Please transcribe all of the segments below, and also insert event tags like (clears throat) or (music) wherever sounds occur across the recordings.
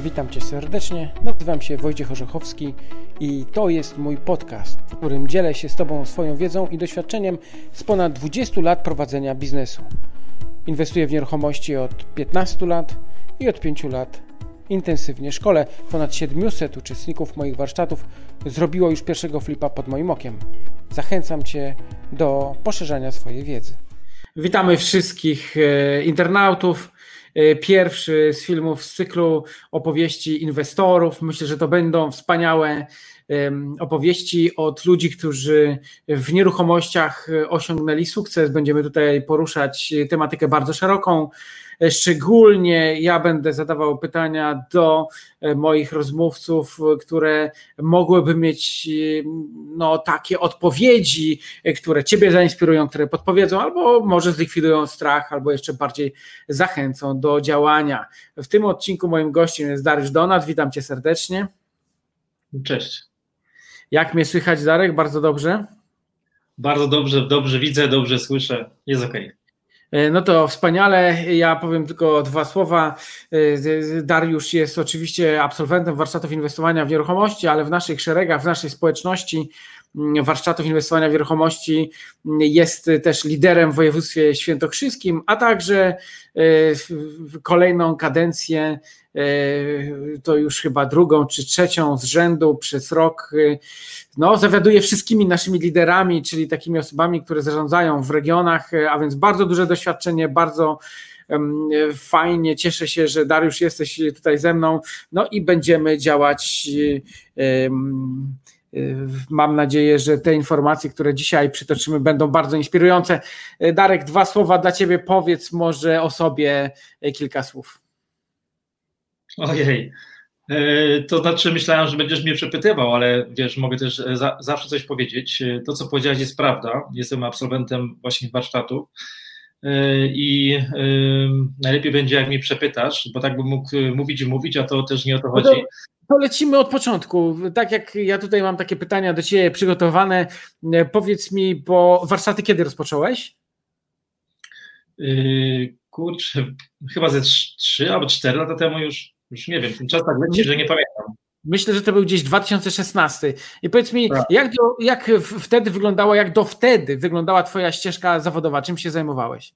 Witam Cię serdecznie. Nazywam się Wojciech Orzechowski i to jest mój podcast, w którym dzielę się z Tobą swoją wiedzą i doświadczeniem z ponad 20 lat prowadzenia biznesu. Inwestuję w nieruchomości od 15 lat i od 5 lat intensywnie szkole. Ponad 700 uczestników moich warsztatów zrobiło już pierwszego flipa pod moim okiem. Zachęcam Cię do poszerzania swojej wiedzy. Witamy wszystkich e, internautów. E, pierwszy z filmów z cyklu opowieści inwestorów. Myślę, że to będą wspaniałe opowieści od ludzi, którzy w nieruchomościach osiągnęli sukces. Będziemy tutaj poruszać tematykę bardzo szeroką. Szczególnie ja będę zadawał pytania do e, moich rozmówców, które mogłyby mieć no, takie odpowiedzi, e, które Ciebie zainspirują, które podpowiedzą, albo może zlikwidują strach, albo jeszcze bardziej zachęcą do działania. W tym odcinku moim gościem jest Dariusz Donat. Witam Cię serdecznie. Cześć. Jak mnie słychać, Darek? Bardzo dobrze? Bardzo dobrze, dobrze widzę, dobrze słyszę. Jest ok. E, no to wspaniale. Ja powiem tylko dwa słowa. E, Dariusz jest oczywiście absolwentem warsztatów inwestowania w nieruchomości, ale w naszych szeregach, w naszej społeczności warsztatów inwestowania w nieruchomości jest też liderem w województwie świętokrzyskim, a także e, kolejną kadencję E, to już chyba drugą czy trzecią z rzędu przez rok, e, no, zawiaduje wszystkimi naszymi liderami, czyli takimi osobami, które zarządzają w regionach, e, a więc bardzo duże doświadczenie, bardzo fajnie, cieszę się, że Dariusz jesteś tutaj ze mną, no i będziemy działać. Mam nadzieję, że te informacje, które dzisiaj przytoczymy, będą bardzo inspirujące. Darek, dwa słowa dla Ciebie. Powiedz może o sobie kilka słów. Ojej. E, to znaczy, myślałem, że będziesz mnie przepytywał, ale wiesz, mogę też e, za, zawsze coś powiedzieć. E, to, co powiedziałeś, jest prawda. Jestem absolwentem właśnie warsztatów i najlepiej będzie, jak mnie przepytasz, bo tak bym mógł mówić i mówić, a to też nie o to chodzi. To lecimy od początku. Tak jak ja tutaj mam takie pytania do Ciebie przygotowane, powiedz mi, bo warsztaty kiedy rozpocząłeś? Kurczę, chyba ze 3 albo 4 lata temu już. Już nie wiem, ten czas tak leci, że nie pamiętam. Myślę, że to był gdzieś 2016. I powiedz mi, tak. jak, do, jak wtedy wyglądała, jak do wtedy wyglądała Twoja ścieżka zawodowa? Czym się zajmowałeś?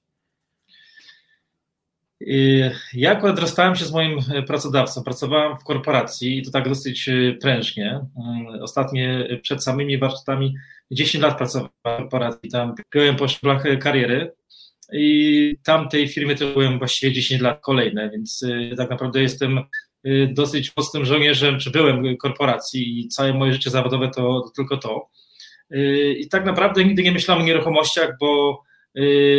Ja akurat rozstałem się z moim pracodawcą. Pracowałem w korporacji i to tak dosyć e, prężnie. Mm, ostatnie e, przed samymi warsztatami 10 lat pracowałem w korporacji. Tam piąłem po szczeblach kariery i tamtej firmy to byłem właściwie 10 lat kolejne, więc y, tak naprawdę jestem y, dosyć mocnym żołnierzem, czy byłem korporacji i całe moje życie zawodowe to, tylko to. Y, I tak naprawdę nigdy nie myślałem o nieruchomościach, bo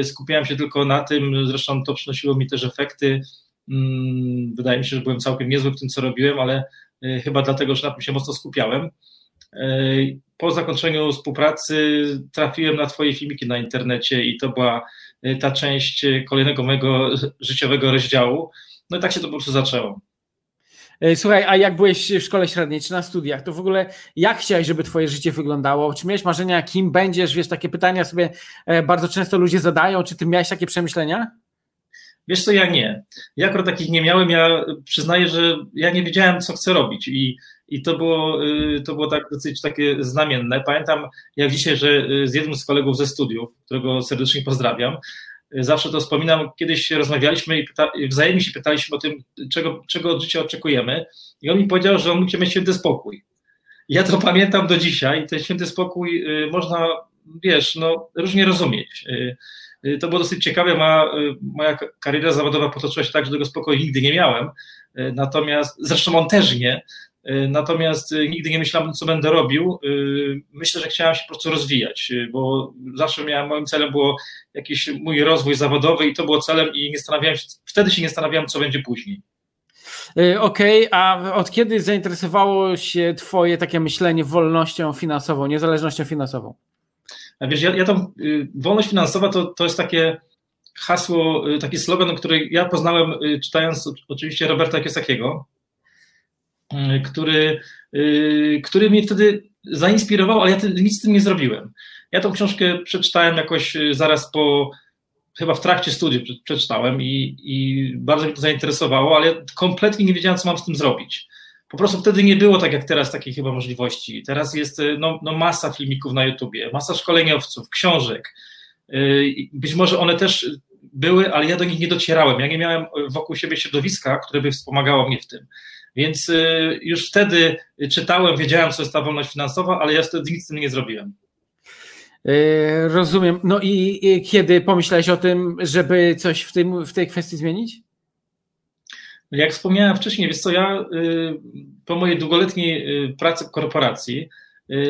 skupiałem się tylko na tym, zresztą to przynosiło mi też efekty. Mm, wydaje mi się, że byłem całkiem niezły w tym, co robiłem, ale chyba dlatego, że na tym się mocno skupiałem. Po zakończeniu współpracy trafiłem na Twoje filmiki na internecie i to była ta część y, kolejnego mojego życiowego rozdziału. No i tak się to po prostu zaczęło. E, słuchaj, a jak byłeś w szkole średniej czy na studiach, to w ogóle jak chciałeś, żeby twoje życie wyglądało? Czy miałeś marzenia, kim będziesz? Wiesz, takie pytania sobie e, bardzo często ludzie zadają. Czy ty miałeś takie przemyślenia? Wiesz co, ja nie. Ja akurat takich nie miałem. Ja przyznaję, że ja nie wiedziałem, co chcę robić i i to było, y, to było tak dosyć takie znamienne. Pamiętam jak dzisiaj, że y, z jednym z kolegów ze studiów, którego serdecznie pozdrawiam, y, zawsze to wspominam, kiedyś rozmawialiśmy i pyta, wzajemnie się pytaliśmy o tym, czego, czego od życia oczekujemy i on mi powiedział, że on chce mieć święty spokój. Ja to pamiętam do dzisiaj, ten święty spokój można, wiesz, no, różnie rozumieć. To było dosyć ciekawe, moja, kariera zawodowa potoczyła się tak, że tego spokoju nigdy nie miałem, natomiast, zresztą on też nie, natomiast y, nigdy nie myślałem, co będę robił. Y, myślę, że chciałem się po prostu rozwijać, bo zawsze miałem, moim celem było jakiś mój rozwój zawodowy i to było celem i nie zastanawiałem się, wtedy się nie zastanawiałem, co będzie później. Okej, okay, a od kiedy zainteresowało się Twoje takie myślenie wolnością finansową, niezależnością finansową? A wiesz, ja, ja tą wolność finansowa to, to jest takie hasło, taki slogan, który ja poznałem czytając oczywiście Roberta Kiosakiego, który, y, który mnie wtedy zainspirował, ale ja nic z tym nie zrobiłem. Ja tą książkę przeczytałem jakoś y, zaraz po, chyba w trakcie studiów przeczytałem i, i bardzo mnie to zainteresowało, ale kompletnie nie wiedziałem, co mam z tym zrobić. Po prostu wtedy nie było tak jak teraz takiej chyba możliwości. Teraz jest no, no masa filmików na YouTubie, masa szkoleniowców, książek. Być może one też były, ale ja do nich nie docierałem. Ja nie miałem wokół siebie środowiska, które by wspomagało mnie w tym. Więc y, już wtedy czytałem, wiedziałem, co jest ta wolność finansowa, ale ja wtedy nic z tym nie zrobiłem. Y, rozumiem. No i kiedy pomyślałeś o tym, żeby coś w, tym, w tej kwestii zmienić? Jak wspomniałem wcześniej, wiesz co, ja y, po mojej długoletniej pracy w korporacji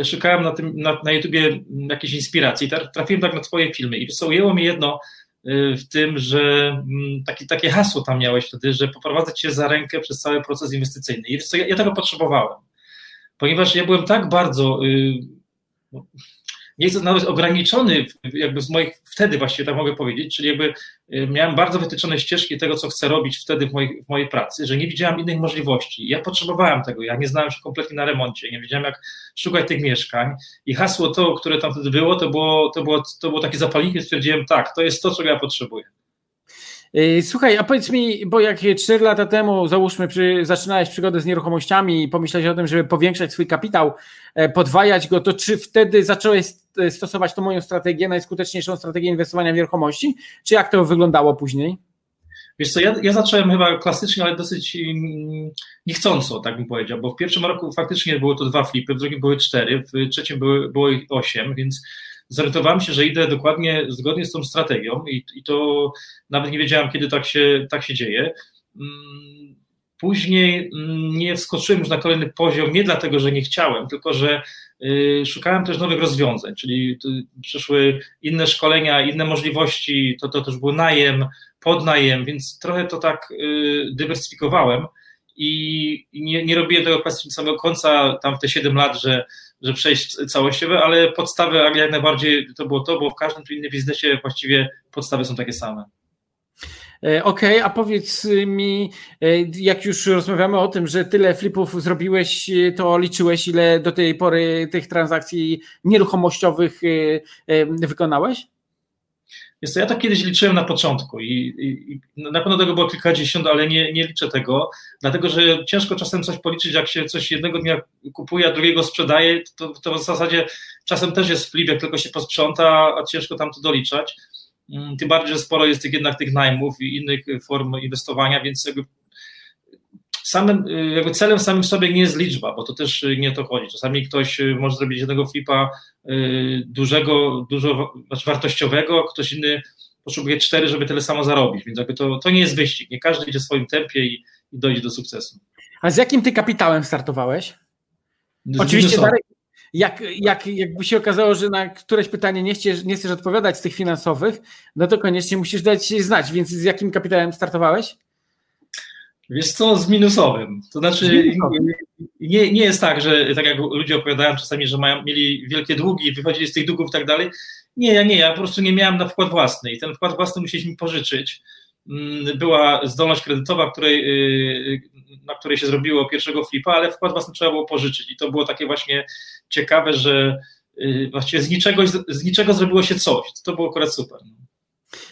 szukałem na, tym, na, na YouTubie jakiejś inspiracji. Trafiłem tak na twoje filmy i co, ujęło mi jedno, w tym, że mm, taki, takie hasło tam miałeś wtedy, że poprowadzę cię za rękę przez cały proces inwestycyjny. I ja, ja tego potrzebowałem, ponieważ ja byłem tak bardzo y, nie jest nawet ograniczony jakby z moich, wtedy właściwie tak mogę powiedzieć, czyli jakby y, miałem bardzo wytyczone ścieżki tego, co chcę robić wtedy w mojej, w mojej pracy, że nie widziałem innych możliwości. Ja potrzebowałem tego, ja nie znałem się kompletnie na remoncie, nie wiedziałem jak szukać tych mieszkań i hasło to, które tam wtedy było, to było, to było, to było takie zapalniki, stwierdziłem tak, to jest to, czego ja potrzebuję. Y, słuchaj, a powiedz mi, bo jak 4 lata temu, załóżmy, przy, zaczynałeś przygodę z nieruchomościami i pomyślałeś o tym, żeby powiększać swój kapitał, e, podwajać go, to czy wtedy zacząłeś stosować tą moją strategię, najskuteczniejszą strategię inwestowania w nieruchomości, czy jak to wyglądało później? Wiesz co, ja, ja zacząłem chyba klasycznie, ale dosyć um, niechcąco, tak bym powiedział, bo w pierwszym roku faktycznie było to dwa flipy, w drugim były cztery, w trzecim były, było ich osiem, więc zorientowałem się, że idę dokładnie zgodnie z tą strategią i, i to nawet nie wiedziałem, kiedy tak się, tak się dzieje. Mm, później mm, nie wskoczyłem już na kolejny poziom, nie dlatego, że nie chciałem, tylko że y, szukałem też nowych rozwiązań, czyli przyszły inne szkolenia, inne możliwości, to, to też był najem, podnajem, więc trochę to tak y, dywersyfikowałem i nie, nie robiłem tego klasycznie samego końca, tam te 7 lat, że że przejść całościowe, ale podstawy jak najbardziej to było to, bo w każdym innym biznesie właściwie podstawy są takie same. E, okej, okay, a powiedz mi, e, jak już rozmawiamy o tym, że tyle flipów zrobiłeś, e, to liczyłeś, ile do tej pory tych transakcji nieruchomościowych wykonałeś? Jest to, ja tak kiedyś liczyłem na początku i, i, i, na pewno tego było kilkadziesiąt, ale nie, nie liczę tego, dlatego że ciężko czasem coś policzyć, jak się coś jednego dnia kupuje, a drugiego sprzedaje, to, to w zasadzie czasem też jest flip, jak tylko się posprząta, a ciężko tam to doliczać. Mm, tym bardziej, że sporo jest tych, jednak tych najmów i innych form inwestowania, więc jakby samym, jakby celem samym w sobie nie jest liczba, bo to też nie o to chodzi. Czasami ktoś może zrobić jednego flipa y, dużego, dużo znaczy wartościowego, ktoś inny potrzebuje cztery, żeby tyle samo zarobić, więc jakby to, to nie jest wyścig. Nie każdy idzie w swoim tempie i, i dojdzie do sukcesu. A z jakim ty kapitałem startowałeś? Z Oczywiście, Darek, jak, jak, jakby się okazało, że na któreś pytanie nie chcesz, nie chcesz odpowiadać z tych finansowych, no to koniecznie musisz dać znać, więc z jakim kapitałem startowałeś? Wiesz co, z minusowym. To znaczy, nie, nie jest tak, że tak jak ludzie opowiadają czasami, że mają, mieli wielkie długi, wychodzili z tych długów i tak dalej. Nie, ja nie, ja po prostu nie miałem na wkład własny i ten wkład własny musieliśmy pożyczyć. Mm, była zdolność kredytowa, której, y, na której się zrobiło pierwszego flipa, ale wkład własny trzeba było pożyczyć i to było takie właśnie ciekawe, że y, właściwie z niczego, z niczego zrobiło się coś. To było akurat super.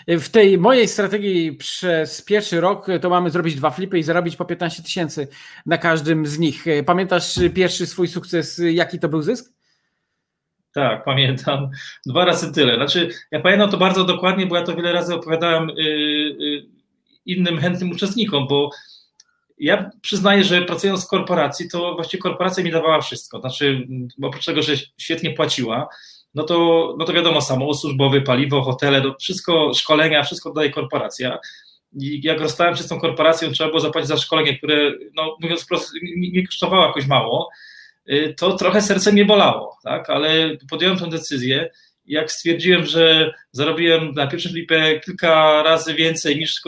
W tej mojej strategii przez pierwszy rok to mamy zrobić dwa flipy i zarobić po 15 tysięcy na każdym z nich. Pamiętasz pierwszy swój sukces, jaki to był zysk? Tak, pamiętam. Dwa razy tyle. Znaczy, ja pamiętam to bardzo dokładnie, bo ja to wiele razy opowiadałem innym chętnym uczestnikom, bo ja przyznaję, że pracując w korporacji, to właściwie korporacja mi dawała wszystko. Znaczy, oprócz tego, że świetnie płaciła, no to, no to wiadomo, samochód służbowy, paliwo, hotele, to wszystko, szkolenia, wszystko daje korporacja. I jak rozstałem się z tą korporacją, trzeba było zapłacić za szkolenie, które, no mówiąc wprost, nie kosztowało jakoś mało, y, to trochę serce mnie bolało, tak? ale podjąłem tę decyzję. Jak stwierdziłem, że zarobiłem na pierwszym flipie kilka razy więcej niż,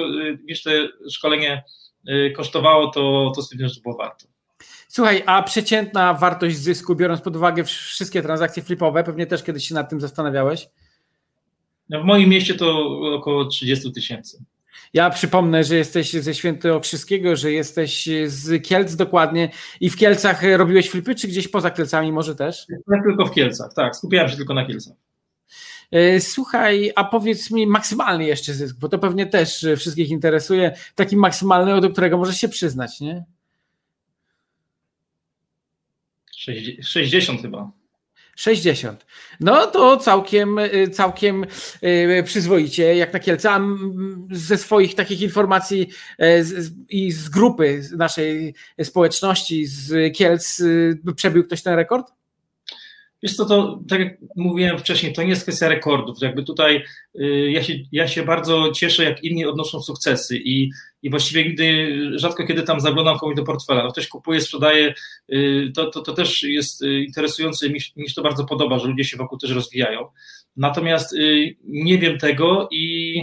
niż to szkolenie y, kosztowało, to, to stwierdziłem, że było warto. Słuchaj, a przeciętna wartość zysku, biorąc pod uwagę wszystkie transakcje flipowe, pewnie też kiedyś się nad tym zastanawiałeś? No w moim mieście to około 30 tysięcy. Ja przypomnę, że jesteś ze Świętokrzyskiego, że jesteś z Kielc dokładnie i w Kielcach robiłeś flipy, czy gdzieś poza Kielcami może też? Ja tylko w Kielcach, tak. Skupiałem się tylko na Kielcach. E, słuchaj, a powiedz mi maksymalny jeszcze zysk, bo to pewnie też wszystkich interesuje, taki maksymalny, do którego możesz się przyznać, nie? 60 chyba. 60. No to całkiem, y, całkiem y, przyzwoicie, jak na Kielce. A ze swoich takich informacji e, i z grupy naszej społeczności z Kielc y, przebił ktoś ten rekord? Wiesz co, to tak jak mówiłem wcześniej, to nie jest kwestia rekordów. Jakby tutaj ja się, ja się bardzo cieszę, jak inni odnoszą sukcesy i, i właściwie rzadko kiedy tam zaglądam komuś do portfela. No ktoś kupuje, sprzedaje, y, to, to, to też jest y, interesujące, mi, mi się to bardzo podoba, że ludzie się wokół też rozwijają. Natomiast nie wiem tego i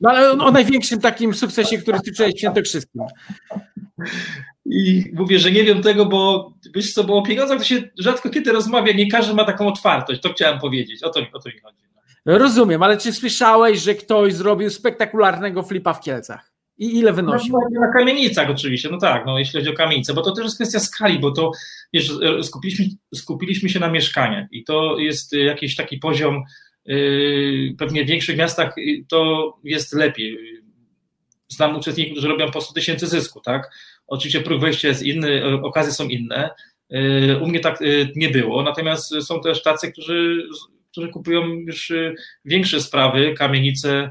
no ale o największym takim sukcesie, który tyczyłeś w Świętokrzyskim. I mówię, że nie wiem tego, bo wiesz co, bo o pieniądzach to się rzadko kiedy rozmawia, nie każdy ma taką otwartość, to chciałem powiedzieć, o to, o to mi chodzi. Rozumiem, ale czy słyszałeś, że ktoś zrobił spektakularnego flipa w Kielcach? I ile wynosił? No, na kamienicach oczywiście, no tak, no jeśli chodzi o kamienice, bo to też jest kwestia skali, bo to wiesz, skupiliśmy, skupiliśmy się na mieszkaniach i to jest jakiś taki poziom, yy, pewnie w większych miastach to jest lepiej. Znam uczestników, którzy robią po 100 tysięcy zysku, tak? Oczywiście próg wejścia jest inny, e, okazje są inne. E, u mnie tak e, nie było, natomiast są też tacy, którzy, którzy kupują już większe sprawy, kamienice,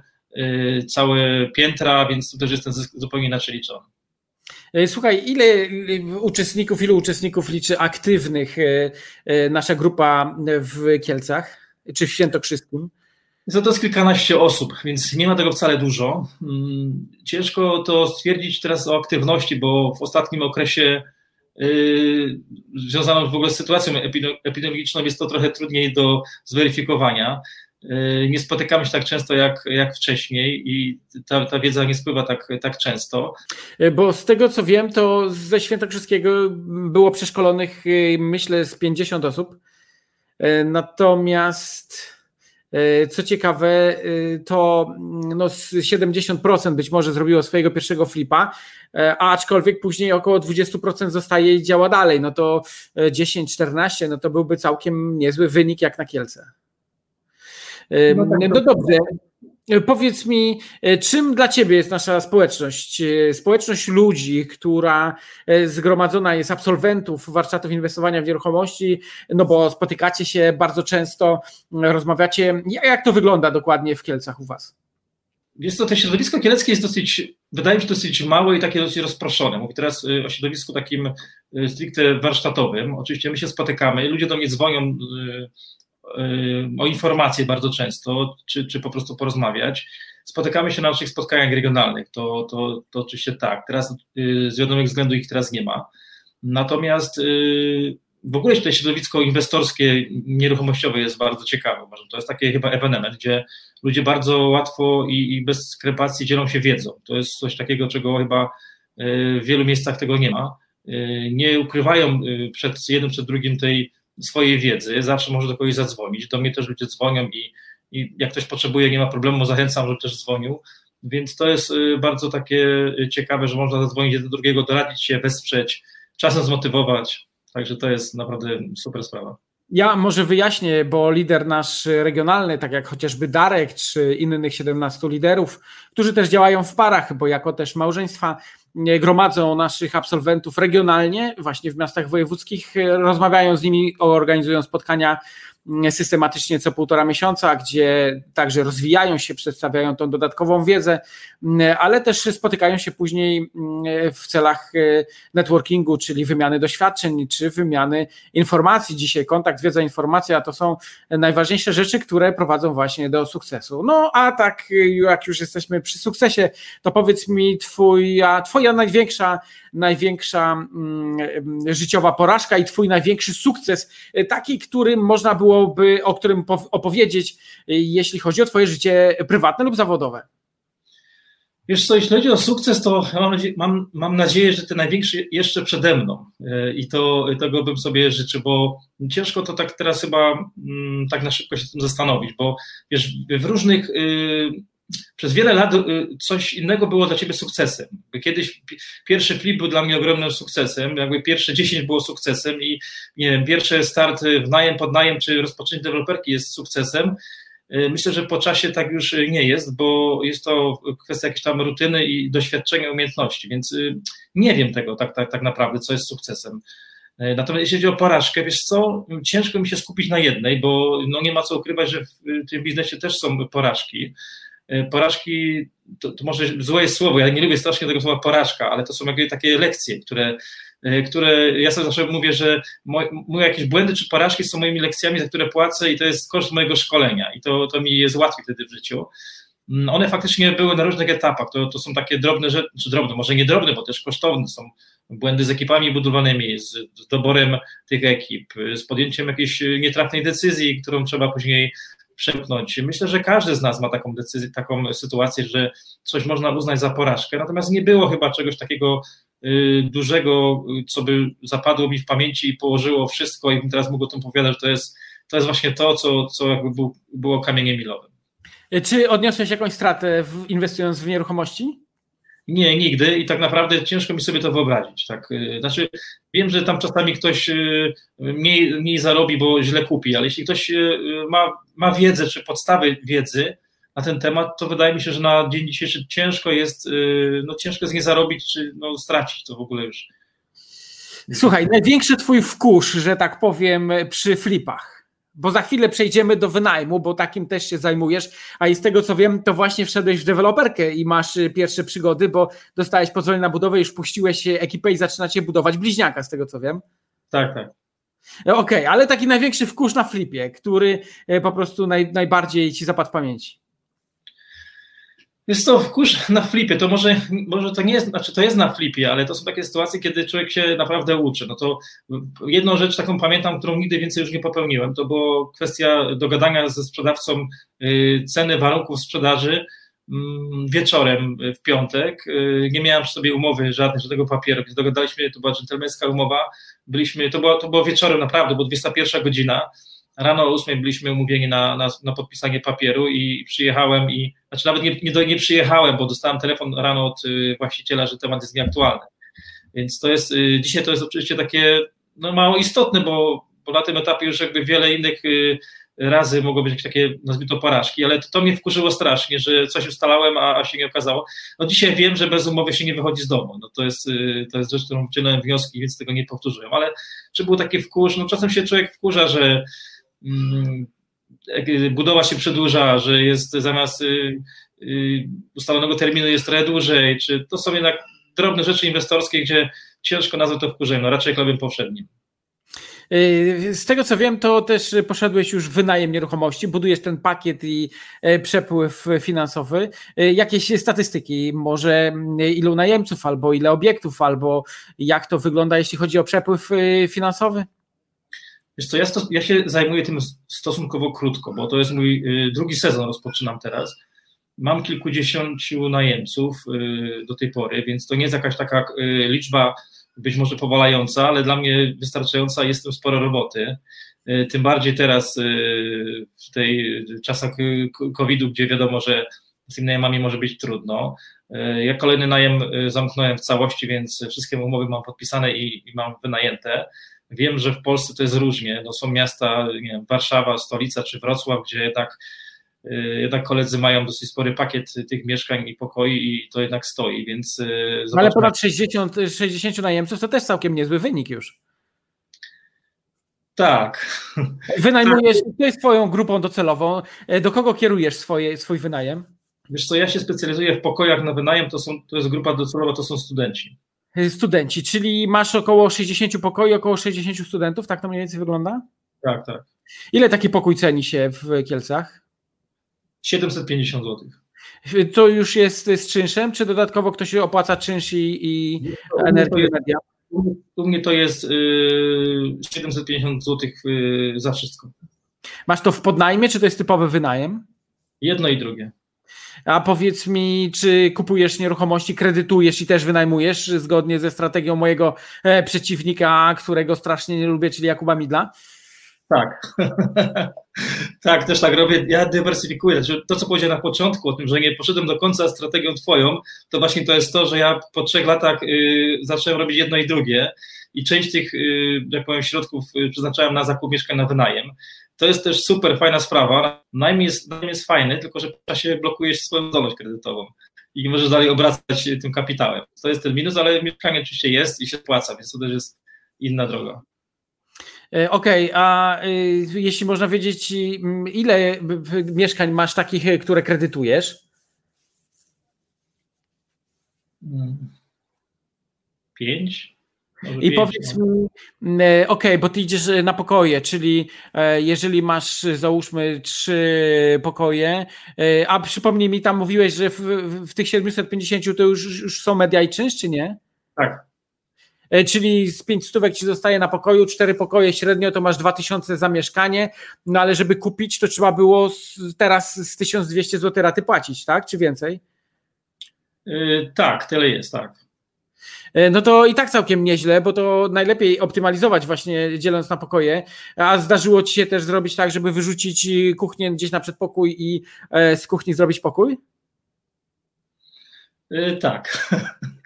całe piętra, więc tu też jest ten zysk zupełnie inaczej liczony. Słuchaj, ile uczestników, ilu uczestników liczy aktywnych nasza grupa w Kielcach czy w Świętokrzyskim? To jest kilkanaście osób, więc nie ma tego wcale dużo. Mm, ciężko to stwierdzić teraz o aktywności, bo w ostatnim okresie związaną w ogóle z sytuacją epidemiologiczną jest to trochę trudniej do zweryfikowania. Yy, nie spotykamy się tak często jak, jak wcześniej i ta, ta wiedza nie spływa tak, tak często. Bo z tego co wiem, to ze Świętokrzyskiego było przeszkolonych yy, myślę z 50 osób. Natomiast co ciekawe, e, to no 70% być może zrobiło swojego pierwszego flipa, e, a aczkolwiek później około 20% zostaje i działa dalej. No to 10-14, no to byłby całkiem niezły wynik jak na Kielce. No, tak, no dobrze. Powiedz mi, e, czym dla Ciebie jest nasza społeczność? E, społeczność ludzi, która e, zgromadzona jest absolwentów warsztatów inwestowania w nieruchomości, no bo spotykacie się bardzo często, rozmawiacie. Jak to wygląda dokładnie w Kielcach u Was? Jest to, to środowisko kieleckie jest dosyć, wydaje mi się, dosyć małe i takie dosyć rozproszone. Mówię teraz o środowisku takim stricte warsztatowym. Oczywiście my się spotykamy, ludzie do mnie dzwonią o informacje bardzo często, czy, czy po prostu porozmawiać. Spotykamy się na naszych spotkaniach regionalnych, to, to, to oczywiście tak. Teraz y, z wiadomych względów ich teraz nie ma. Natomiast y, w ogóle to środowisko inwestorskie, nieruchomościowe jest bardzo ciekawe. To jest taki chyba ewenement, gdzie ludzie bardzo łatwo i, i bez skrepacji dzielą się wiedzą. To jest coś takiego, czego chyba y, w wielu miejscach tego nie ma. Nie ukrywają przed jednym, przed drugim tej swojej wiedzy, zawsze może do kogoś zadzwonić. Do mnie też ludzie dzwonią i, i jak ktoś potrzebuje, nie ma problemu, zachęcam, żeby też dzwonił. Więc to jest y, bardzo takie y, ciekawe, że można zadzwonić do drugiego, doradzić się, wesprzeć, czasem zmotywować. Także to jest naprawdę super sprawa. Ja może wyjaśnię, bo lider nasz regionalny, tak jak chociażby Darek czy innych 17 liderów, którzy też działają w parach, bo jako też małżeństwa gromadzą naszych absolwentów regionalnie, właśnie w miastach wojewódzkich, rozmawiają z nimi, organizują spotkania systematycznie co półtora miesiąca, gdzie także rozwijają się, przedstawiają tą dodatkową wiedzę, ale też spotykają się później w celach e, networkingu, czyli wymiany doświadczeń, czy wymiany informacji. Dzisiaj kontakt, wiedza, informacja to są najważniejsze rzeczy, które prowadzą właśnie do sukcesu. No a tak, jak już jesteśmy przy sukcesie, to powiedz mi twoja, twoja największa, największa mm, życiowa porażka i twój największy sukces, e, taki, którym można było byłoby o którym opowiedzieć, jeśli chodzi o Twoje życie prywatne lub zawodowe? Wiesz co, jeśli chodzi o sukces, to mam, mam, mam nadzieję, że ten największy jeszcze przede mną e, i to, tego bym sobie życzył, bo ciężko to tak teraz chyba mm, tak na szybko się tym zastanowić, bo wiesz, w różnych y, przez wiele lat coś innego było dla ciebie sukcesem. Kiedyś pierwszy flip był dla mnie ogromnym sukcesem, jakby pierwsze 10 było sukcesem i nie wiem, pierwszy start w najem, pod najem czy rozpoczęcie deweloperki jest sukcesem. Myślę, że po czasie tak już nie jest, bo jest to kwestia jakiejś tam rutyny i doświadczenia, umiejętności, więc nie wiem tego tak, tak, tak naprawdę, co jest sukcesem. Natomiast jeśli chodzi o porażkę, wiesz co, ciężko mi się skupić na jednej, bo no nie ma co ukrywać, że w tym biznesie też są porażki. E, porażki, to, to może złe jest słowo, ja nie lubię strasznie tego słowa porażka, ale to są jakieś takie lekcje, które, e, które ja sobie zawsze mówię, że moje, moje jakieś błędy czy porażki są moimi lekcjami, za które płacę i to jest koszt mojego szkolenia i to, to mi jest łatwiej wtedy w życiu. Mm, one faktycznie były na różnych etapach. To, to są takie drobne rzeczy, czy drobne, może nie drobne, bo też kosztowne są błędy z ekipami budowanymi, z, z doborem tych ekip, z podjęciem jakiejś nietrafnej decyzji, którą trzeba później przemknąć. Myślę, że każdy z nas ma taką decyzję, taką sytuację, że coś można uznać za porażkę, natomiast nie było chyba czegoś takiego y, dużego, co by zapadło mi w pamięci i położyło wszystko i teraz mógł o tym opowiadać, że to jest, to jest właśnie to, co, co jakby był, było kamieniem milowym. Czy odniosłeś jakąś stratę inwestując w nieruchomości? Nie, nigdy i tak naprawdę ciężko mi sobie to wyobrazić. Tak? Y, znaczy, wiem, że tam czasami ktoś y, mniej, mniej zarobi, bo źle kupi, ale jeśli ktoś y, ma, ma wiedzę czy podstawy wiedzy na ten temat, to wydaje mi się, że na dzień dzisiejszy ciężko jest, no ciężko jest nie zarobić czy no, stracić to w ogóle już. Słuchaj, największy twój wkurz, że tak powiem, przy flipach bo za chwilę przejdziemy do wynajmu, bo takim też się zajmujesz, a i z tego co wiem, to właśnie wszedłeś w deweloperkę i masz y, pierwsze przygody, bo dostałeś pozwolenie na budowę, już puściłeś ekipę i zaczynacie budować bliźniaka, z tego co wiem. Tak, tak. E, okej, okay, ale taki największy wkurz na flipie, który e, po prostu naj, najbardziej ci zapadł w pamięci. Jest to wkurz (laughs) na flipie, to może, może to nie jest, znaczy to jest na flipie, ale to są takie sytuacje, kiedy człowiek się naprawdę uczy. No to jedną rzecz taką pamiętam, którą nigdy więcej już nie popełniłem, to była kwestia dogadania ze sprzedawcą y, ceny warunków sprzedaży mm, wieczorem w piątek. Y, nie miałem przy sobie umowy żadnej, żadnego papieru, więc dogadaliśmy, to była dżentelmeńska umowa, byliśmy, to było, to było wieczorem naprawdę, bo 21 godzina, Rano o 8 byliśmy umówieni na, na, na, podpisanie papieru i przyjechałem i, znaczy nawet nie, nie, nie przyjechałem, bo dostałem telefon rano od y, właściciela, że temat jest nieaktualny. Więc to jest, y, dzisiaj to jest oczywiście takie no, mało istotne, bo, bo na tym etapie już jakby wiele innych y, razy mogło być jakieś takie, nazwijmy to porażki, ale to, to mnie wkurzyło strasznie, że coś ustalałem, a, a, się nie okazało. No dzisiaj wiem, że bez umowy się nie wychodzi z domu. No to jest, to jest rzecz, którą wyciągnąłem wnioski, więc tego nie powtórzyłem. Ale czy był taki wkurz? No czasem się człowiek wkurza, że budowa się przedłuża, że jest zamiast y, y, ustalonego terminu jest trochę dłużej, czy to są jednak drobne rzeczy inwestorskie, gdzie ciężko nazwać to wkurzeniem, no raczej klubem powszednim. Y, z tego co wiem, to też poszedłeś już w wynajem nieruchomości, budujesz ten pakiet i e, przepływ finansowy. Jakieś statystyki, może mm, ilu najemców, albo ile obiektów, albo jak to wygląda, jeśli chodzi o przepływ finansowy? Wiesz co, ja, ja się zajmuję tym stosunkowo krótko, bo to jest mój y, drugi sezon, rozpoczynam teraz. Mam kilkudziesięciu najemców y, do tej pory, więc to nie jest jakaś taka y, liczba być może powalająca, ale dla mnie wystarczająca, jest tym sporo roboty. Tym bardziej teraz w tej czasach COVID-u, gdzie wiadomo, że z tymi najemami może być trudno. Ja kolejny najem zamknąłem w całości, więc wszystkie umowy mam podpisane i, i mam wynajęte. Wiem, że w Polsce to jest różnie. No, są miasta, nie wiem, Warszawa, stolica czy Wrocław, gdzie jednak, y, jednak koledzy mają dosyć spory pakiet tych mieszkań i pokoi i to jednak stoi, więc. Y, zobaczmy. Ale ponad 60, 60 najemców to też całkiem niezły wynik już. Tak. Wynajmujesz, to jest Twoją grupą docelową. E, do kogo kierujesz swoje, swój wynajem? Wiesz co, ja się specjalizuję w pokojach na wynajem, to, są, to jest grupa docelowa, to są studenci. Y, studenci, czyli masz około 60 pokoi, około 60 studentów, tak to mniej więcej wygląda? Tak, tak. Ile taki pokój ceni się w Kielcach? 750 zł. To już jest z czynszem, czy dodatkowo ktoś opłaca czynsz i, i energię? U mnie to jest yy, 750 zł yy, za wszystko. Masz to w podnajmie, czy to jest typowy wynajem? Jedno i drugie. A powiedz mi, czy kupujesz nieruchomości, kredytujesz i też wynajmujesz zgodnie ze strategią mojego e, przeciwnika, którego strasznie nie lubię, czyli Jakuba Midla? Tak. (laughs) tak, też tak robię. Ja dywersyfikuję. Znaczy, to, co powiedziałem na początku o tym, że nie poszedłem do końca strategią twoją, to właśnie to jest to, że ja po trzech latach y, zacząłem robić jedno i drugie i część tych, y, jak powiem, środków y, przeznaczałem na zakup mieszkań na wynajem. To jest też super fajna sprawa. Najm jest, najm jest fajny, tylko że w czasie blokujesz swoją zdolność kredytową i nie możesz dalej obracać tym kapitałem. To jest ten minus, ale mieszkanie oczywiście jest i się spłaca, więc to też jest inna droga. E, okej, okay, a y, jeśli można wiedzieć, ile mieszkań masz takich, które kredytujesz? Hmm. Pięć? I powiedz no. mi, e, okej, okay, bo ty idziesz na pokoje, czyli jeżeli masz załóżmy trzy pokoje, a przypomnij mi, tam mówiłeś, że w, w tych 750 to już, już są media i czynsz, czy nie? Tak. E, czyli z 5 stówek ci zostaje na pokoju, cztery pokoje średnio to masz 2000 za mieszkanie, no ale żeby kupić to trzeba było teraz z 1200 zł raty płacić, tak? Czy więcej? Yy, tak, tyle jest, tak. E, no to i tak całkiem nieźle, bo to najlepiej optymalizować właśnie dzieląc na pokoje. A zdarzyło ci się też zrobić tak, żeby wyrzucić kuchnię gdzieś na przedpokój i z kuchni zrobić pokój? Yy, tak.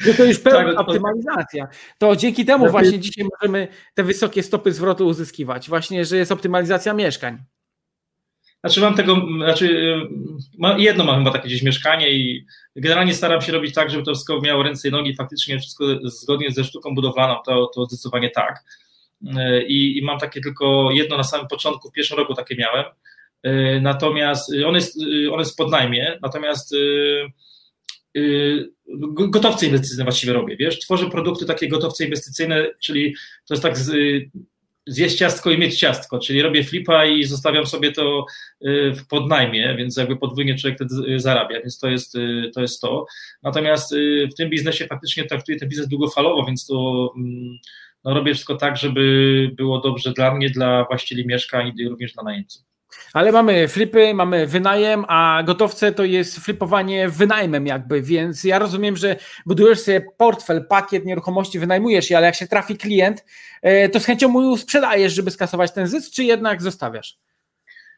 No to już (laughs) pełna tak, optymalizacja. To dzięki temu właśnie dzisiaj możemy te wysokie stopy zwrotu uzyskiwać. Właśnie, że jest optymalizacja mieszkań. Znaczy mam tego, znaczy jedno mam chyba takie gdzieś mieszkanie i generalnie staram się robić tak, żeby to wszystko miało ręce i nogi, faktycznie wszystko zgodnie ze sztuką budowlaną, to, to zdecydowanie tak. Yy, I, I mam takie tylko jedno na samym początku, w pierwszym roku takie miałem. Yy, natomiast on jest, on jest pod najmie, natomiast Y, gotowce inwestycyjne właściwie robię, wiesz, tworzę produkty takie gotowce inwestycyjne, czyli to jest tak z, zjeść ciastko i mieć ciastko, czyli robię flipa i zostawiam sobie to y, w podnajmie, więc jakby podwójnie człowiek wtedy zarabia, więc to jest, y, to jest to. Natomiast w tym biznesie faktycznie traktuję ten biznes długofalowo, więc to mm, no, robię wszystko tak, żeby było dobrze dla mnie, dla właścicieli mieszkań i również dla najemców. Ale mamy flipy, mamy wynajem, a gotowce to jest flipowanie wynajmem jakby, więc ja rozumiem, że budujesz sobie portfel, pakiet nieruchomości, wynajmujesz je, ale jak się trafi klient, e, to z chęcią mu sprzedajesz, żeby skasować ten zysk, czy jednak zostawiasz?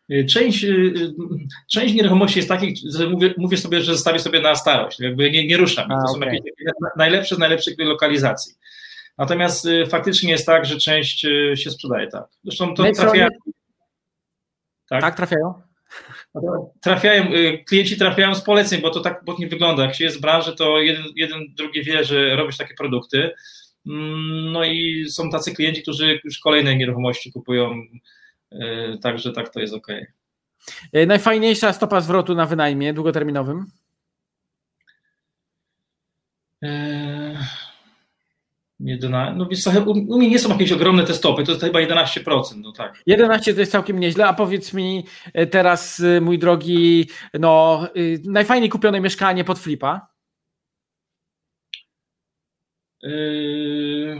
E, część, e, część nieruchomości jest takich, że mówię, mówię sobie, że zostawię sobie na starość, jakby nie, nie ruszam. A, to okay. są jakieś najlepsze z najlepszych lokalizacji. Natomiast faktycznie jest tak, że część się sprzedaje, tak. Zresztą to trafia... Tak, tak trafiają? Trafiają, y, klienci trafiają z poleceń, bo to tak nie wygląda. Jak się jest w branży, to jeden, jeden drugi wie, że robisz takie produkty. Mm, no i są tacy klienci, którzy już kolejne nieruchomości kupują, y, także tak to jest ok. Y, najfajniejsza stopa zwrotu na wynajmie długoterminowym? Eee... Nie no więc u, u mnie nie są jakieś ogromne te stopy, to jest chyba 11%. No tak. 11 to jest całkiem nieźle, a powiedz mi e, teraz, e, mój drogi, no e, najfajniej kupione mieszkanie pod flipa? Yy,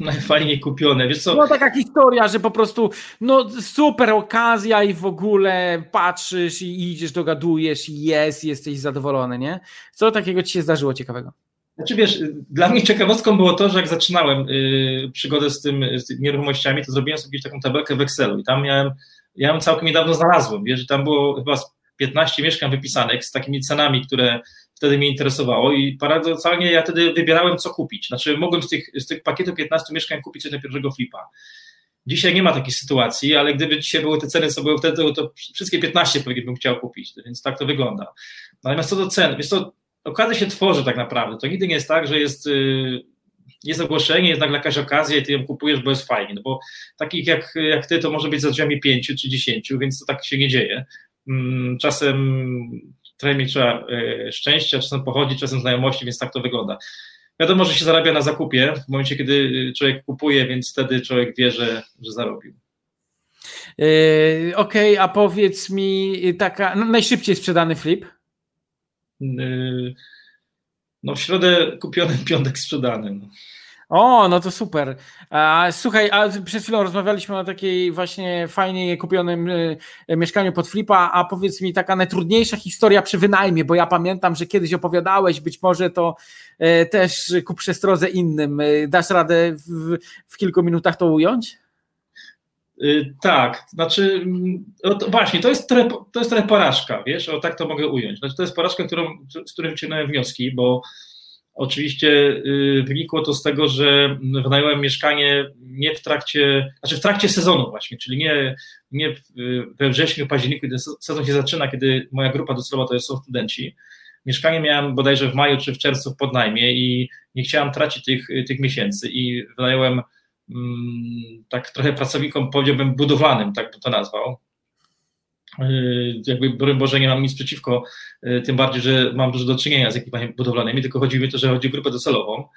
najfajniej kupione, wiesz co? No taka historia, że po prostu no super okazja i w ogóle patrzysz i idziesz, dogadujesz i jest, jesteś zadowolony, nie? Co takiego ci się zdarzyło ciekawego? Znaczy wiesz, dla mnie ciekawostką było to, że jak zaczynałem y, przygodę z, tym, z nieruchomościami, to zrobiłem sobie taką tabelkę w Excelu i tam miałem, ja ją całkiem niedawno znalazłem, wiesz, że tam było chyba 15 mieszkań wypisanych z takimi cenami, które wtedy mnie interesowało i paradoksalnie ja wtedy wybierałem, co kupić. Znaczy mogłem z tych, z tych pakietów 15 mieszkań kupić sobie pierwszego flipa. Dzisiaj nie ma takiej sytuacji, ale gdyby dzisiaj były te ceny, co były wtedy, to wszystkie 15 pewnie bym chciał kupić, więc tak to wygląda. Natomiast co do cen, wiesz co, okazja się tworzy tak naprawdę. To nigdy nie jest tak, że jest, y, jest ogłoszenie, jest nagle jakaś okazja i ty ją kupujesz, bo jest fajnie. No bo takich jak, jak ty to może być za drzwiami pięciu czy dziesięciu, więc to tak się nie dzieje. Mm, czasem trochę mieć trzeba y, szczęścia, czasem pochodzi, czasem znajomości, więc tak to wygląda. Wiadomo, że się zarabia na zakupie w momencie, kiedy człowiek kupuje, więc wtedy człowiek wie, że, że zarobił. Okej, okay, a powiedz mi taka no, najszybciej sprzedany flip? Yy, no w środę kupiony, (laughs) piątek sprzedany. No. O, no to super. Słuchaj, a przed chwilą rozmawialiśmy o takiej właśnie fajnie kupionym y, mieszkaniu pod flipa, a powiedz mi taka najtrudniejsza historia przy wynajmie, bo ja pamiętam, że kiedyś opowiadałeś, być może to y, też ku przestrodze innym. Y, dasz radę w, w kilku minutach to ująć? Tak, znaczy, no właśnie, to jest, trochę, to jest trochę porażka, wiesz, o tak to mogę ująć. Znaczy, to jest porażka, którą, z której wyciągnąłem wnioski, bo Oczywiście y, wynikło to z tego, że wynająłem mieszkanie nie w trakcie, znaczy w trakcie sezonu właśnie, czyli nie, nie we wrześniu, październiku, kiedy sezon się zaczyna, kiedy moja grupa docelowa to są studenci. Mieszkanie miałem bodajże w maju czy w czerwcu w podnajmie i nie chciałem tracić tych, tych miesięcy i wynająłem mm, tak trochę pracownikom, powiedziałbym, budowlanym, tak bym to nazwał, Yy, jakby broń Boże nie mam nic przeciwko, yy, tym bardziej, że mam dużo do czynienia z ekipami budowlanymi, tylko chodzi mi o to, że chodzi o grupę docelową.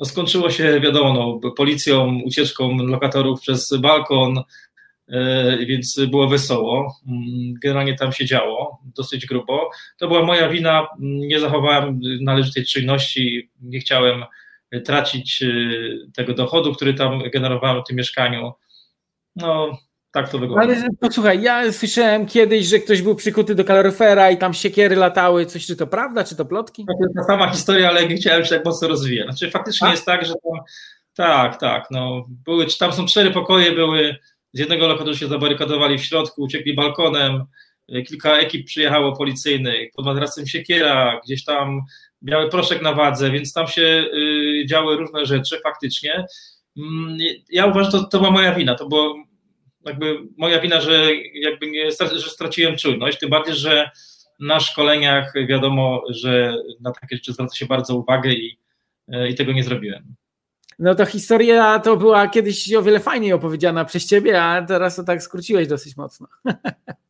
No skończyło się, wiadomo, no, policją, ucieczką lokatorów przez balkon, yy, więc było wesoło. Mm, generalnie tam się działo dosyć grubo. To była moja wina, nie zachowałem należytej czynności, nie chciałem tracić tego dochodu, który tam generowałem w tym mieszkaniu. No, tak to wygląda. Ale posłuchaj, ja słyszałem kiedyś, że ktoś był przykuty do kaloryfera i tam siekiery latały. Coś, czy to prawda, czy to plotki? To jest ta sama historia, ale nie chciałem się tak mocno rozwijać. Znaczy faktycznie A? jest tak, że tam, tak, tak, no, były, tam są cztery pokoje, były, z jednego lokatu się zabarykadowali w środku, uciekli balkonem, kilka ekip przyjechało policyjnych, pod madrasem siekiera, gdzieś tam biały proszek na wadze, więc tam się y, działy różne rzeczy faktycznie. Mm, ja uważam, że to, to była moja wina, to było jakby moja wina, że jakby nie, że straciłem czujność, tym bardziej, że na szkoleniach wiadomo, że na takie rzeczy zwraca się bardzo uwagę i, e, i tego nie zrobiłem. No to historia to była kiedyś o wiele fajniej opowiedziana przez ciebie, a teraz to tak skróciłeś dosyć mocno. (laughs)